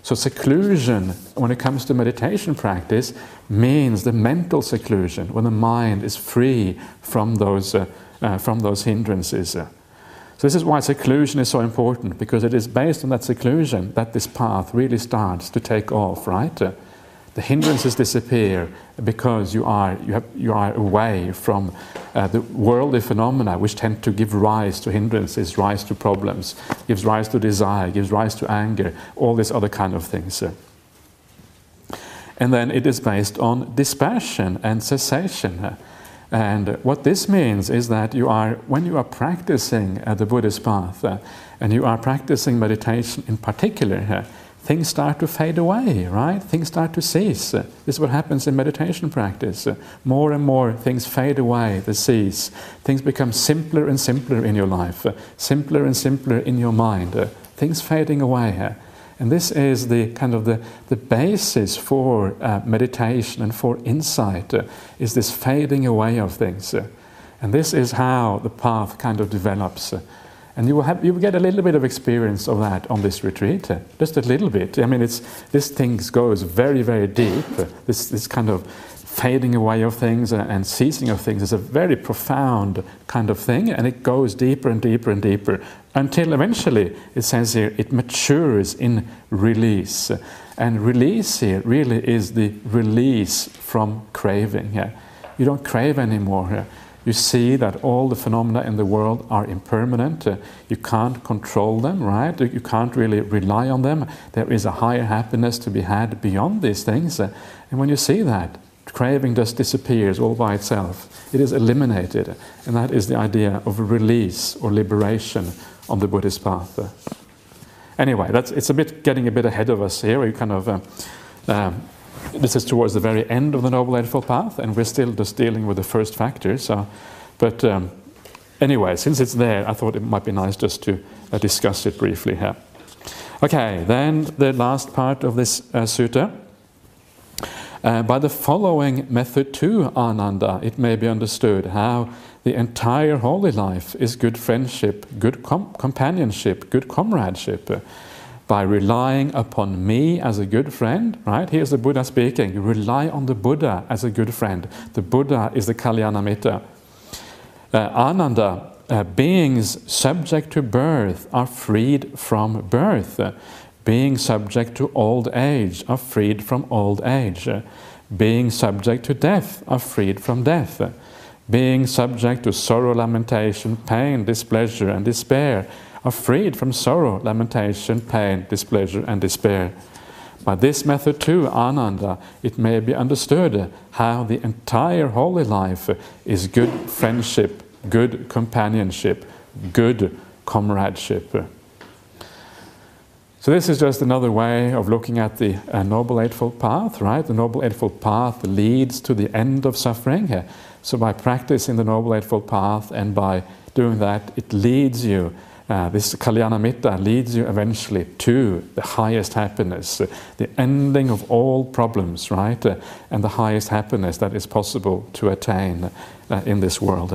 So, seclusion, when it comes to meditation practice, means the mental seclusion, when the mind is free from those uh, from those hindrances. So, this is why seclusion is so important because it is based on that seclusion that this path really starts to take off, right? Uh, The hindrances disappear because you are, you have, you are away from uh, the worldly phenomena which tend to give rise to hindrances, rise to problems, gives rise to desire, gives rise to anger, all these other kind of things. And then it is based on dispassion and cessation. And what this means is that you are, when you are practicing uh, the Buddhist path, uh, and you are practicing meditation in particular, uh, things start to fade away, right? Things start to cease. Uh, this is what happens in meditation practice. Uh, more and more things fade away, they cease. Things become simpler and simpler in your life, uh, simpler and simpler in your mind. things fading away. And this is the kind of the, the basis for uh, meditation and for insight, uh, is this fading away of things. Uh, and this is how the path kind of develops. and you will, have, you will get a little bit of experience of that on this retreat, uh, just a little bit. I mean, it's, this thing goes very, very deep. Uh, this, this kind of fading away of things and ceasing of things is a very profound kind of thing, and it goes deeper and deeper and deeper until eventually, it says here, it matures in release. And release here really is the release from craving. Yeah. You don't crave anymore. Yeah. You see that all the phenomena in the world are impermanent. Uh, you can't control them, right? You can't really rely on them. There is a higher happiness to be had beyond these things. Uh, and when you see that, craving just disappears all by itself. It is eliminated. And that is the idea of release or liberation on the Buddhist path. Anyway, that's, it's a bit getting a bit ahead of us here. We kind of uh, um, this is towards the very end of the Noble Eightfold Path, and we're still just dealing with the first factor. So, but um, anyway, since it's there, I thought it might be nice just to uh, discuss it briefly here. Okay, then the last part of this uh, sutta. Uh, by the following method too Ananda, it may be understood how the entire holy life is good friendship, good com- companionship, good comradeship. Uh, by relying upon me as a good friend, right? Here's the Buddha speaking. You rely on the Buddha as a good friend. The Buddha is the Kalyanamitta. Uh, Ananda, uh, beings subject to birth are freed from birth. Being subject to old age are freed from old age. Being subject to death are freed from death. Being subject to sorrow, lamentation, pain, displeasure, and despair are freed from sorrow, lamentation, pain, displeasure, and despair. By this method, too, Ananda, it may be understood how the entire holy life is good friendship, good companionship, good comradeship. So, this is just another way of looking at the uh, Noble Eightfold Path, right? The Noble Eightfold Path leads to the end of suffering. So, by practicing the Noble Eightfold Path and by doing that, it leads you uh, this Kalyanamitta leads you eventually to the highest happiness, uh, the ending of all problems, right? Uh, and the highest happiness that is possible to attain uh, in this world.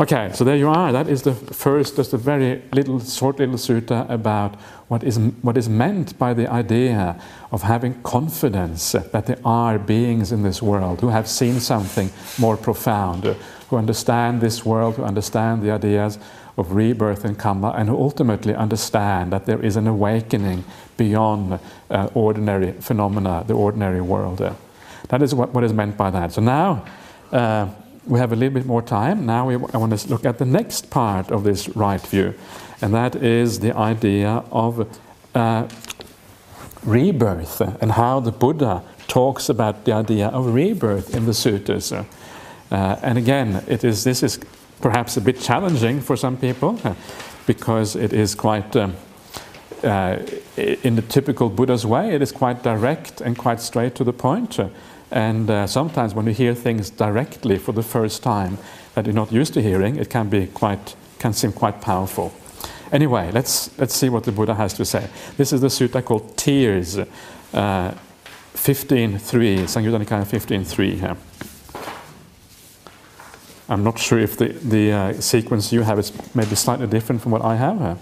Okay, so there you are. That is the first, just a very little, short little sutta about what is, what is meant by the idea of having confidence that there are beings in this world who have seen something more profound, who understand this world, who understand the ideas of rebirth and karma, and who ultimately understand that there is an awakening beyond uh, ordinary phenomena, the ordinary world. That is what, what is meant by that. So now uh, we have a little bit more time. Now we, I want to look at the next part of this right view, and that is the idea of uh, rebirth and how the Buddha talks about the idea of rebirth in the sutras. Uh, and again, it is, this is perhaps a bit challenging for some people uh, because it is quite, um, uh, in the typical Buddha's way, it is quite direct and quite straight to the point. Uh, and uh, sometimes when you hear things directly for the first time that you're not used to hearing, it can be quite, can seem quite powerful. Anyway, let's, let's see what the Buddha has to say. This is the sutta called Tears, uh, 15.3, Samyutta Nikaya 15.3 here. I'm not sure if the, the uh, sequence you have is maybe slightly different from what I have, uh,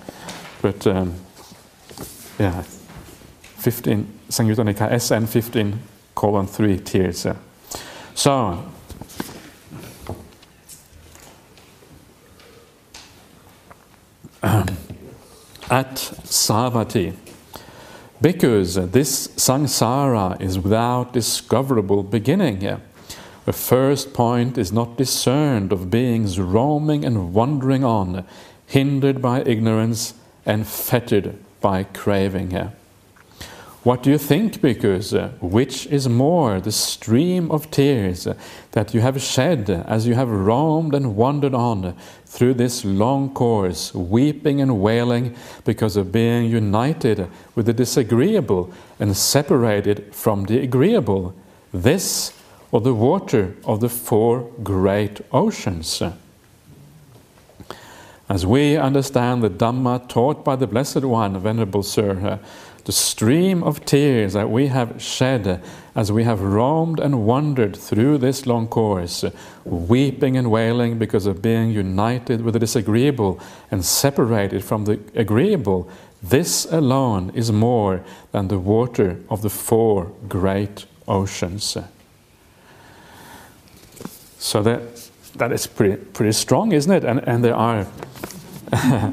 but um, yeah, 15, Samyutta Nikaya SN 15 colon 3 tears. Uh. So, at Savatthi, because this samsara is without discoverable beginning. The first point is not discerned of beings roaming and wandering on, hindered by ignorance and fettered by craving. What do you think, Bhikkhus? Uh, which is more, the stream of tears that you have shed as you have roamed and wandered on through this long course, weeping and wailing because of being united with the disagreeable and separated from the agreeable? This or the water of the four great oceans? As we understand the Dhamma taught by the Blessed One, Venerable Sir, uh, the stream of tears that we have shed as we have roamed and wandered through this long course, weeping and wailing because of being united with the disagreeable and separated from the agreeable, this alone is more than the water of the four great oceans. So that, that is pretty, pretty strong, isn't it? And, and there are.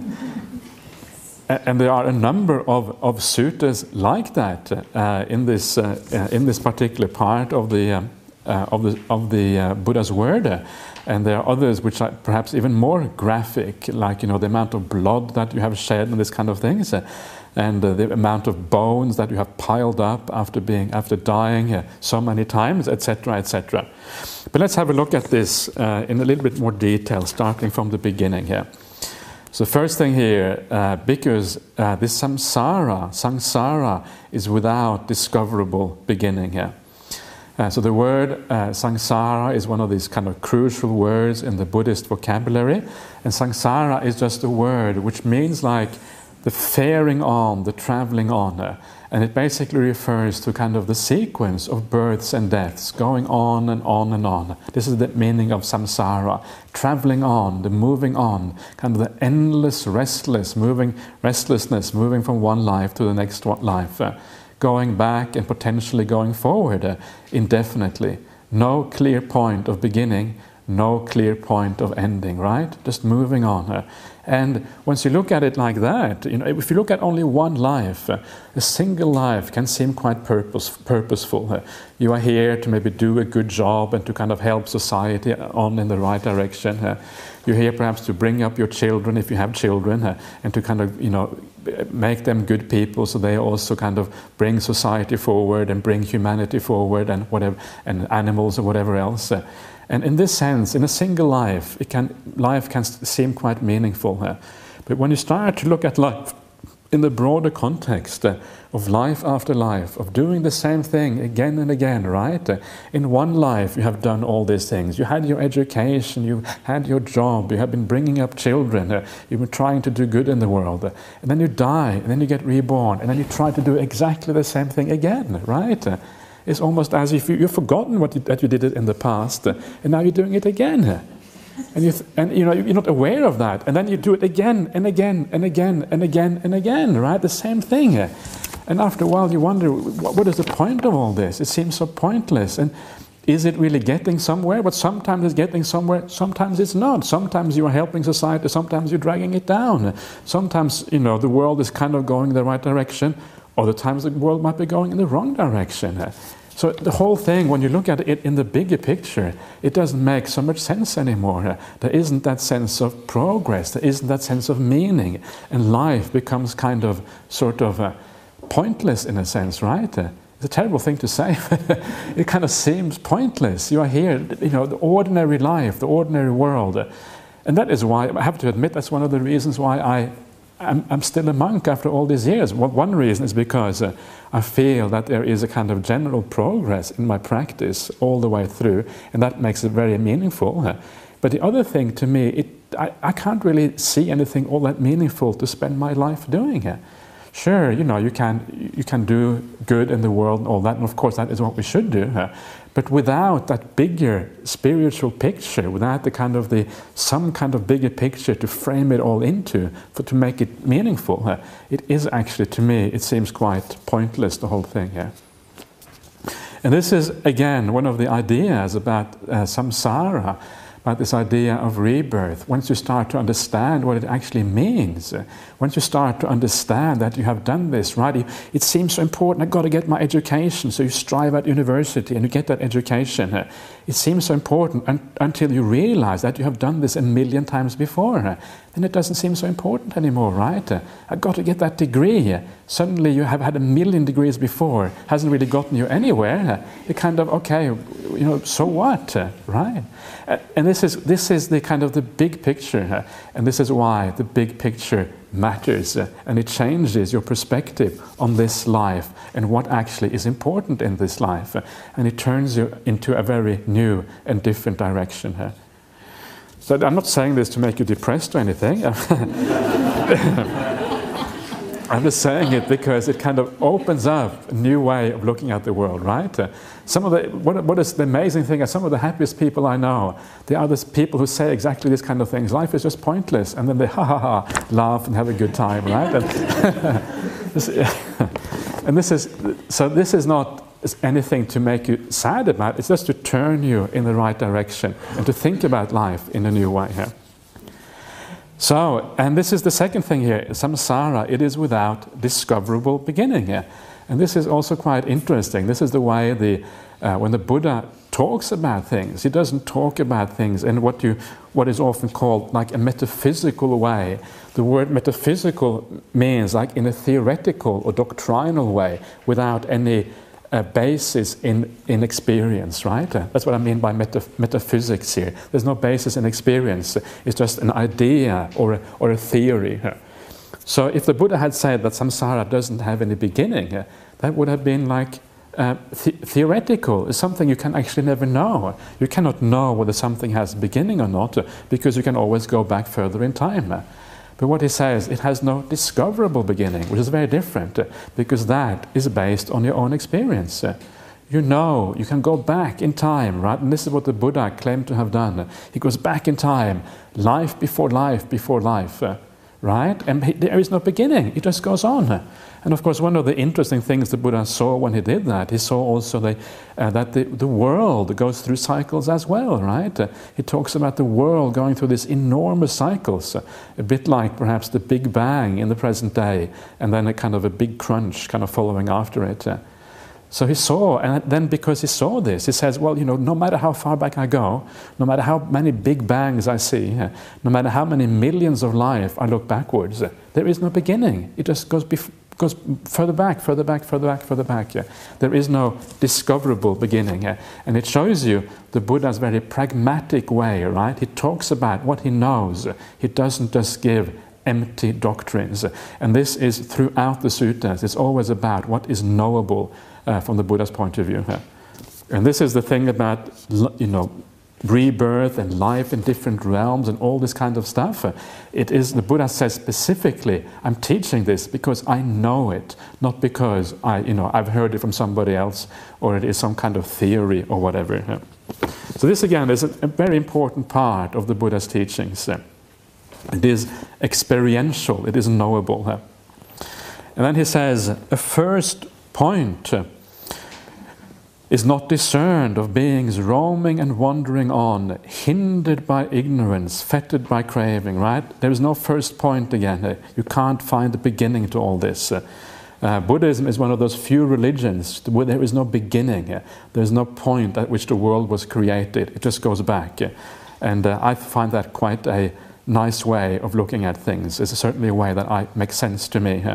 and there are a number of, of suttas like that uh, in, this, uh, uh, in this particular part of the, um, uh, of the, of the uh, Buddha's word. And there are others which are perhaps even more graphic, like you know, the amount of blood that you have shed and this kind of things. and the amount of bones that you have piled up after being after dying so many times, etc., etc. But let's have a look at this in a little bit more detail, starting from the beginning here. So first thing here, uh, because uh, this samsara, samsara, is without discoverable beginning here. Uh, so the word uh, samsara is one of these kind of crucial words in the Buddhist vocabulary, and samsara is just a word which means like the faring on, the traveling on. And it basically refers to kind of the sequence of births and deaths, going on and on and on. This is the meaning of samsara, traveling on, the moving on, kind of the endless, restless, moving restlessness, moving from one life to the next life, uh, going back and potentially going forward uh, indefinitely. No clear point of beginning, no clear point of ending, right? Just moving on. Uh, and once you look at it like that, you know, if you look at only one life, uh, a single life can seem quite purpose, purposeful. Uh, you are here to maybe do a good job and to kind of help society on in the right direction. Uh, you're here perhaps to bring up your children if you have children and to kind of, you know, make them good people so they also kind of bring society forward and bring humanity forward and whatever and animals or whatever else. And in this sense, in a single life, it can, life can seem quite meaningful. Uh, but when you start to look at life in the broader context uh, of life after life, of doing the same thing again and again, right? Uh, in one life, you have done all these things. You had your education, you had your job, you have been bringing up children, uh, you've been trying to do good in the world. And then you die, and then you get reborn, and then you try to do exactly the same thing again, right? It's almost as if you, have forgotten what you, that you did it in the past, uh, and now you're doing it again. And, you and you know, you're not aware of that. And then you do it again and again and again and again and again, right? The same thing. And after a while, you wonder, what is the point of all this? It seems so pointless. And is it really getting somewhere? But sometimes it's getting somewhere, sometimes it's not. Sometimes you are helping society, sometimes you're dragging it down. Sometimes, you know, the world is kind of going the right direction, other times the world might be going in the wrong direction. So the whole thing, when you look at it in the bigger picture, it doesn't make so much sense anymore. There isn't that sense of progress. There isn't that sense of meaning, and life becomes kind of sort of uh, pointless in a sense, right? Uh, it's a terrible thing to say. it kind of seems pointless. You are here, you know, the ordinary life, the ordinary world. And that is why, I have to admit, that's one of the reasons why I I'm, I'm, still a monk after all these years. One reason is because uh, I feel that there is a kind of general progress in my practice all the way through, and that makes it very meaningful. But the other thing to me, it, I, I, can't really see anything all that meaningful to spend my life doing. Sure, you know, you can, you can do good in the world and all that, and of course that is what we should do. Uh, but without that bigger spiritual picture, without the kind of the some kind of bigger picture to frame it all into, for to make it meaningful, uh, it is actually to me it seems quite pointless the whole thing here. And this is again one of the ideas about uh, samsara about this idea of rebirth, once you start to understand what it actually means, once you start to understand that you have done this, right, it, seems so important, I've got to get my education, so you strive at university and you get that education. It seems so important un- until you realize that you have done this a million times before. Then it doesn't seem so important anymore, right? I've got to get that degree. Suddenly you have had a million degrees before, hasn't really gotten you anywhere. Uh, you kind of, okay, you know, so what, uh, right? and this is, this is the kind of the big picture, and this is why the big picture matters uh, and it changes your perspective on this life and what actually is important in this life uh, and it turns you into a very new and different direction. So I'm not saying this to make you depressed or anything. I'm just saying it because it kind of opens up a new way of looking at the world, right? Uh, some of the, what, what is the amazing thing is some of the happiest people I know, they are the people who say exactly these kind of things. Life is just pointless. And then they ha ha ha, laugh and have a good time, right? And, and this is, so this is not anything to make you sad about, it's just to turn you in the right direction and to think about life in a new way here. So, and this is the second thing here samsara, it is without discoverable beginning here. And this is also quite interesting. This is the way the, uh, when the Buddha talks about things, he doesn't talk about things in what, you, what is often called like a metaphysical way. The word metaphysical means like in a theoretical or doctrinal way without any a basis in, in experience, right? Uh, that's what I mean by metaphysics here. There's no basis in experience, it's just an idea or a, or a theory. So, if the Buddha had said that samsara doesn't have any beginning, uh, that would have been like uh, th- theoretical. It's something you can actually never know. You cannot know whether something has a beginning or not uh, because you can always go back further in time. But what he says, it has no discoverable beginning, which is very different uh, because that is based on your own experience. Uh, you know, you can go back in time, right? And this is what the Buddha claimed to have done. He goes back in time, life before life before life, uh, right? And there is no beginning, it just goes on. And of course, one of the interesting things the Buddha saw when he did that, he saw also the, uh, that the, the world goes through cycles as well, right? Uh, he talks about the world going through these enormous cycles, uh, a bit like perhaps the Big Bang in the present day, and then a kind of a big crunch kind of following after it. So he saw, and then because he saw this, he says, Well, you know, no matter how far back I go, no matter how many big bangs I see, no matter how many millions of life I look backwards, there is no beginning. It just goes goes further back, further back, further back, further back. There is no discoverable beginning. And it shows you the Buddha's very pragmatic way, right? He talks about what he knows. He doesn't just give empty doctrines. And this is throughout the suttas. It's always about what is knowable uh, from the Buddha's point of view. Yeah. And this is the thing about, you know, rebirth and life in different realms and all this kind of stuff. It is, the Buddha says specifically, I'm teaching this because I know it, not because I, you know, I've heard it from somebody else or it is some kind of theory or whatever. So this again is a, a very important part of the Buddha's teachings. It is experiential, it is knowable. And then he says, a first point is not discerned of beings roaming and wandering on, hindered by ignorance, fettered by craving, right? There is no first point again. You can't find the beginning to all this. Uh, Buddhism is one of those few religions where there is no beginning. There's no point at which the world was created. It just goes back. And uh, I find that quite a nice way of looking at things. It's certainly a way that I, makes sense to me.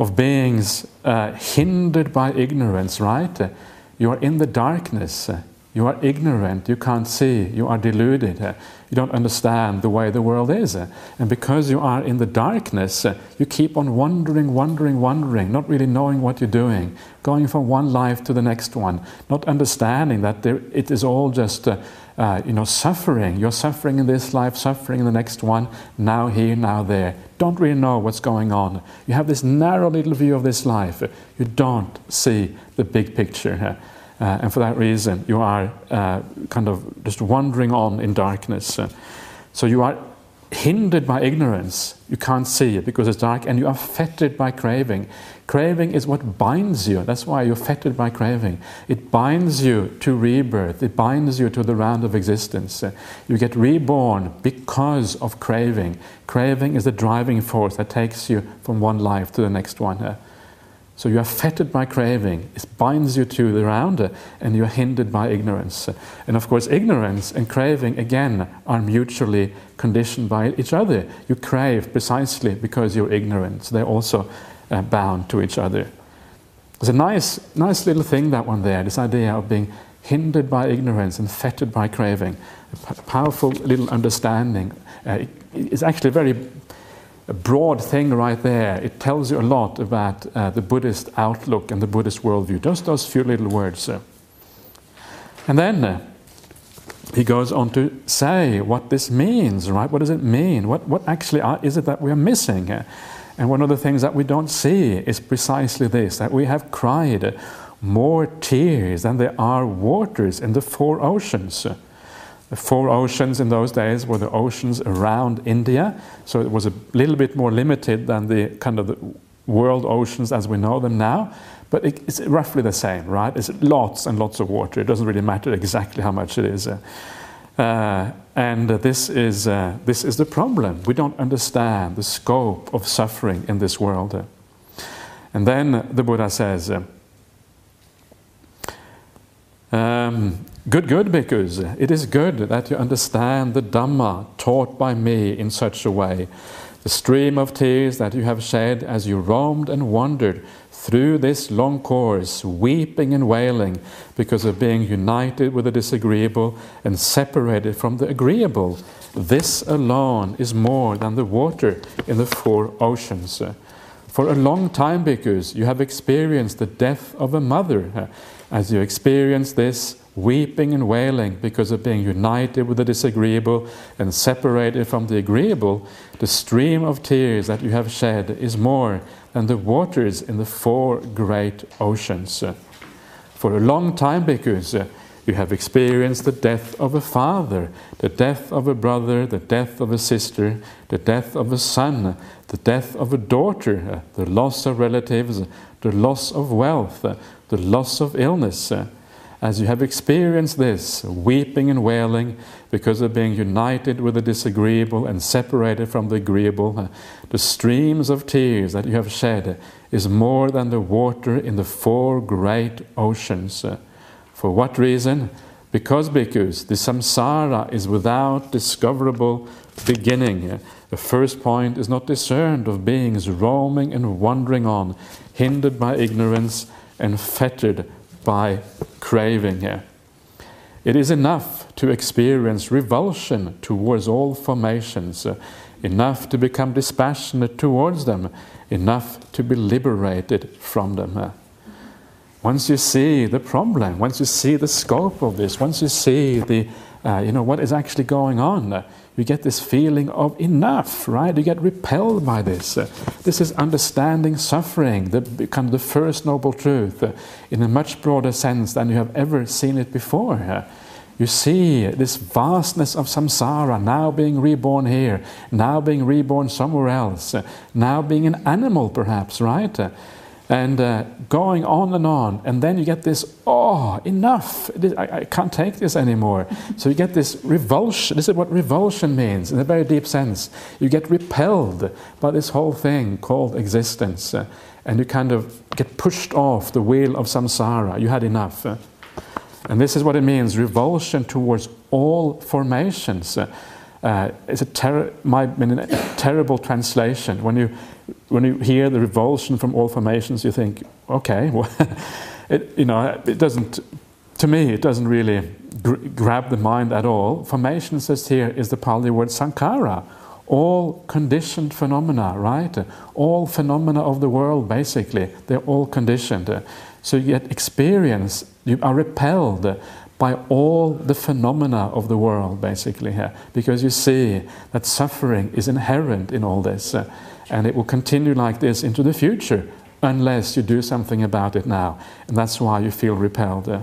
Of beings uh, hindered by ignorance, right? You are in the darkness. You are ignorant. You can't see. You are deluded. You don't understand the way the world is. And because you are in the darkness, you keep on wandering, wandering, wandering, not really knowing what you're doing, going from one life to the next one, not understanding that there, it is all just. Uh, uh, you know, suffering. You're suffering in this life, suffering in the next one, now here, now there. Don't really know what's going on. You have this narrow little view of this life. You don't see the big picture. Uh, and for that reason, you are uh, kind of just wandering on in darkness. Uh, so you are hindered by ignorance. You can't see it because it's dark, and you are fettered by craving. Craving is what binds you. That's why you're fettered by craving. It binds you to rebirth, it binds you to the round of existence. You get reborn because of craving. Craving is the driving force that takes you from one life to the next one. So you are fettered by craving. It binds you to the round, and you are hindered by ignorance. And of course, ignorance and craving, again, are mutually conditioned by each other. You crave precisely because you're ignorant. So they're also uh, bound to each other. It's a nice, nice little thing, that one there, this idea of being hindered by ignorance and fettered by craving. A powerful little understanding. Uh, it's actually a very broad thing right there. It tells you a lot about uh, the Buddhist outlook and the Buddhist worldview. Just those few little words. And then uh, he goes on to say what this means, right? What does it mean? What, what actually are, is it that we are missing? Uh? And one of the things that we don't see is precisely this that we have cried more tears than there are waters in the four oceans. The four oceans in those days were the oceans around India, so it was a little bit more limited than the kind of the world oceans as we know them now. But it's roughly the same, right? It's lots and lots of water. It doesn't really matter exactly how much it is. Uh, and this is, uh, this is the problem. We don't understand the scope of suffering in this world. And then the Buddha says, um, Good, good, bhikkhus. It is good that you understand the Dhamma taught by me in such a way. The stream of tears that you have shed as you roamed and wandered through this long course, weeping and wailing because of being united with the disagreeable and separated from the agreeable. This alone is more than the water in the four oceans. For a long time, because you have experienced the death of a mother. As you experience this, weeping and wailing because of being united with the disagreeable and separated from the agreeable, the stream of tears that you have shed is more than the waters in the four great oceans. For a long time, bhikkhus, uh, you have experienced the death of a father, the death of a brother, the death of a sister, the death of a son, the death of a daughter, uh, the loss of relatives, the loss of wealth, uh, the loss of illness as you have experienced this, weeping and wailing because of being united with the disagreeable and separated from the agreeable, uh, the streams of tears that you have shed is more than the water in the four great oceans. Uh, for what reason? Because, bhikkhus, the samsara is without discoverable beginning. Uh, the first point is not discerned of beings roaming and wandering on, hindered by ignorance and fettered by craving here. It is enough to experience revulsion towards all formations, uh, enough to become dispassionate towards them, enough to be liberated from them. Uh. Once you see the problem, once you see the scope of this, once you see the, uh, you know, what is actually going on, uh, you get this feeling of enough, right? You get repelled by this. Uh, this is understanding suffering, the kind of the first noble truth, uh, in a much broader sense than you have ever seen it before. Uh, you see this vastness of samsara now being reborn here, now being reborn somewhere else, now being an animal, perhaps, right? And uh, going on and on. And then you get this, oh, enough, I, I, can't take this anymore. so you get this revulsion. This is what revulsion means in a very deep sense. You get repelled by this whole thing called existence. Uh, and you kind of get pushed off the wheel of samsara. You had enough. And this is what it means revulsion towards all formations. Uh, it's a, ter- my, a terrible translation. When you when you hear the revulsion from all formations, you think, okay, well, it, you know, it doesn't, to me, it doesn't really gr- grab the mind at all. Formation says here is the Pali word sankhara, all conditioned phenomena, right? All phenomena of the world, basically, they're all conditioned. So you get experience, you are repelled by all the phenomena of the world, basically, here, because you see that suffering is inherent in all this. Uh, and it will continue like this into the future unless you do something about it now. And that's why you feel repelled. Uh.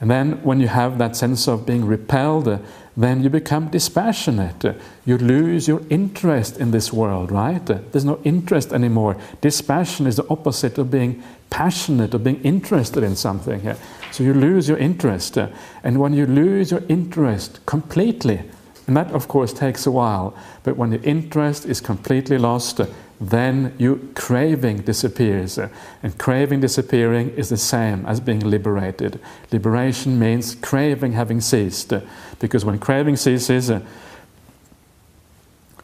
And then, when you have that sense of being repelled, uh, then you become dispassionate. You lose your interest in this world, right? There's no interest anymore. Dispassion is the opposite of being passionate or being interested in something. So you lose your interest. And when you lose your interest completely, and that of course takes a while, but when the interest is completely lost, then your craving disappears. And craving disappearing is the same as being liberated. Liberation means craving having ceased. Because when craving ceases,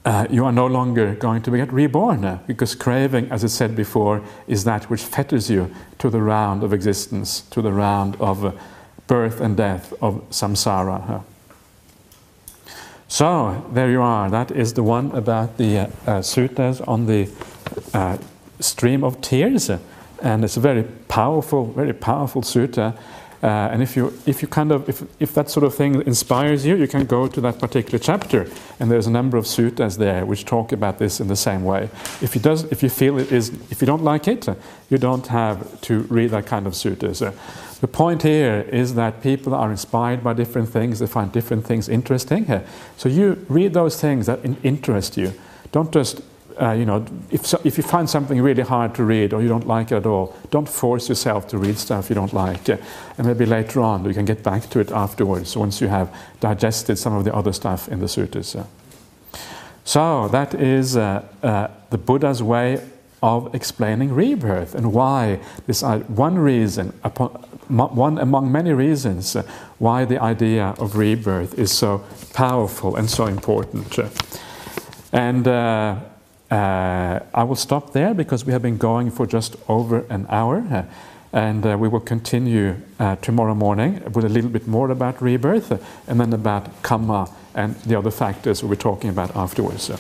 uh, you are no longer going to get reborn. Uh, because craving, as I said before, is that which fetters you to the round of existence, to the round of uh, birth and death, of samsara. So there you are. That is the one about the uh, uh, suttas on the uh, stream of tears, and it's a very powerful, very powerful sutta. Uh, and if you, if you kind of, if, if that sort of thing inspires you, you can go to that particular chapter, and there's a number of suttas there which talk about this in the same way. If you does, if you feel it is, if you don't like it, you don't have to read that kind of suttas. The point here is that people are inspired by different things, they find different things interesting. So you read those things that interest you. Don't just, uh, you know, if, so, if you find something really hard to read or you don't like it at all, don't force yourself to read stuff you don't like. And maybe later on you can get back to it afterwards once you have digested some of the other stuff in the suttas. So that is uh, uh, the Buddha's way of explaining rebirth and why this uh, one reason one among many reasons uh, why the idea of rebirth is so powerful and so important. And uh, uh, I will stop there because we have been going for just over an hour. Uh, and uh, we will continue uh, tomorrow morning with a little bit more about rebirth and then about karma and the other factors we'll be talking about afterwards.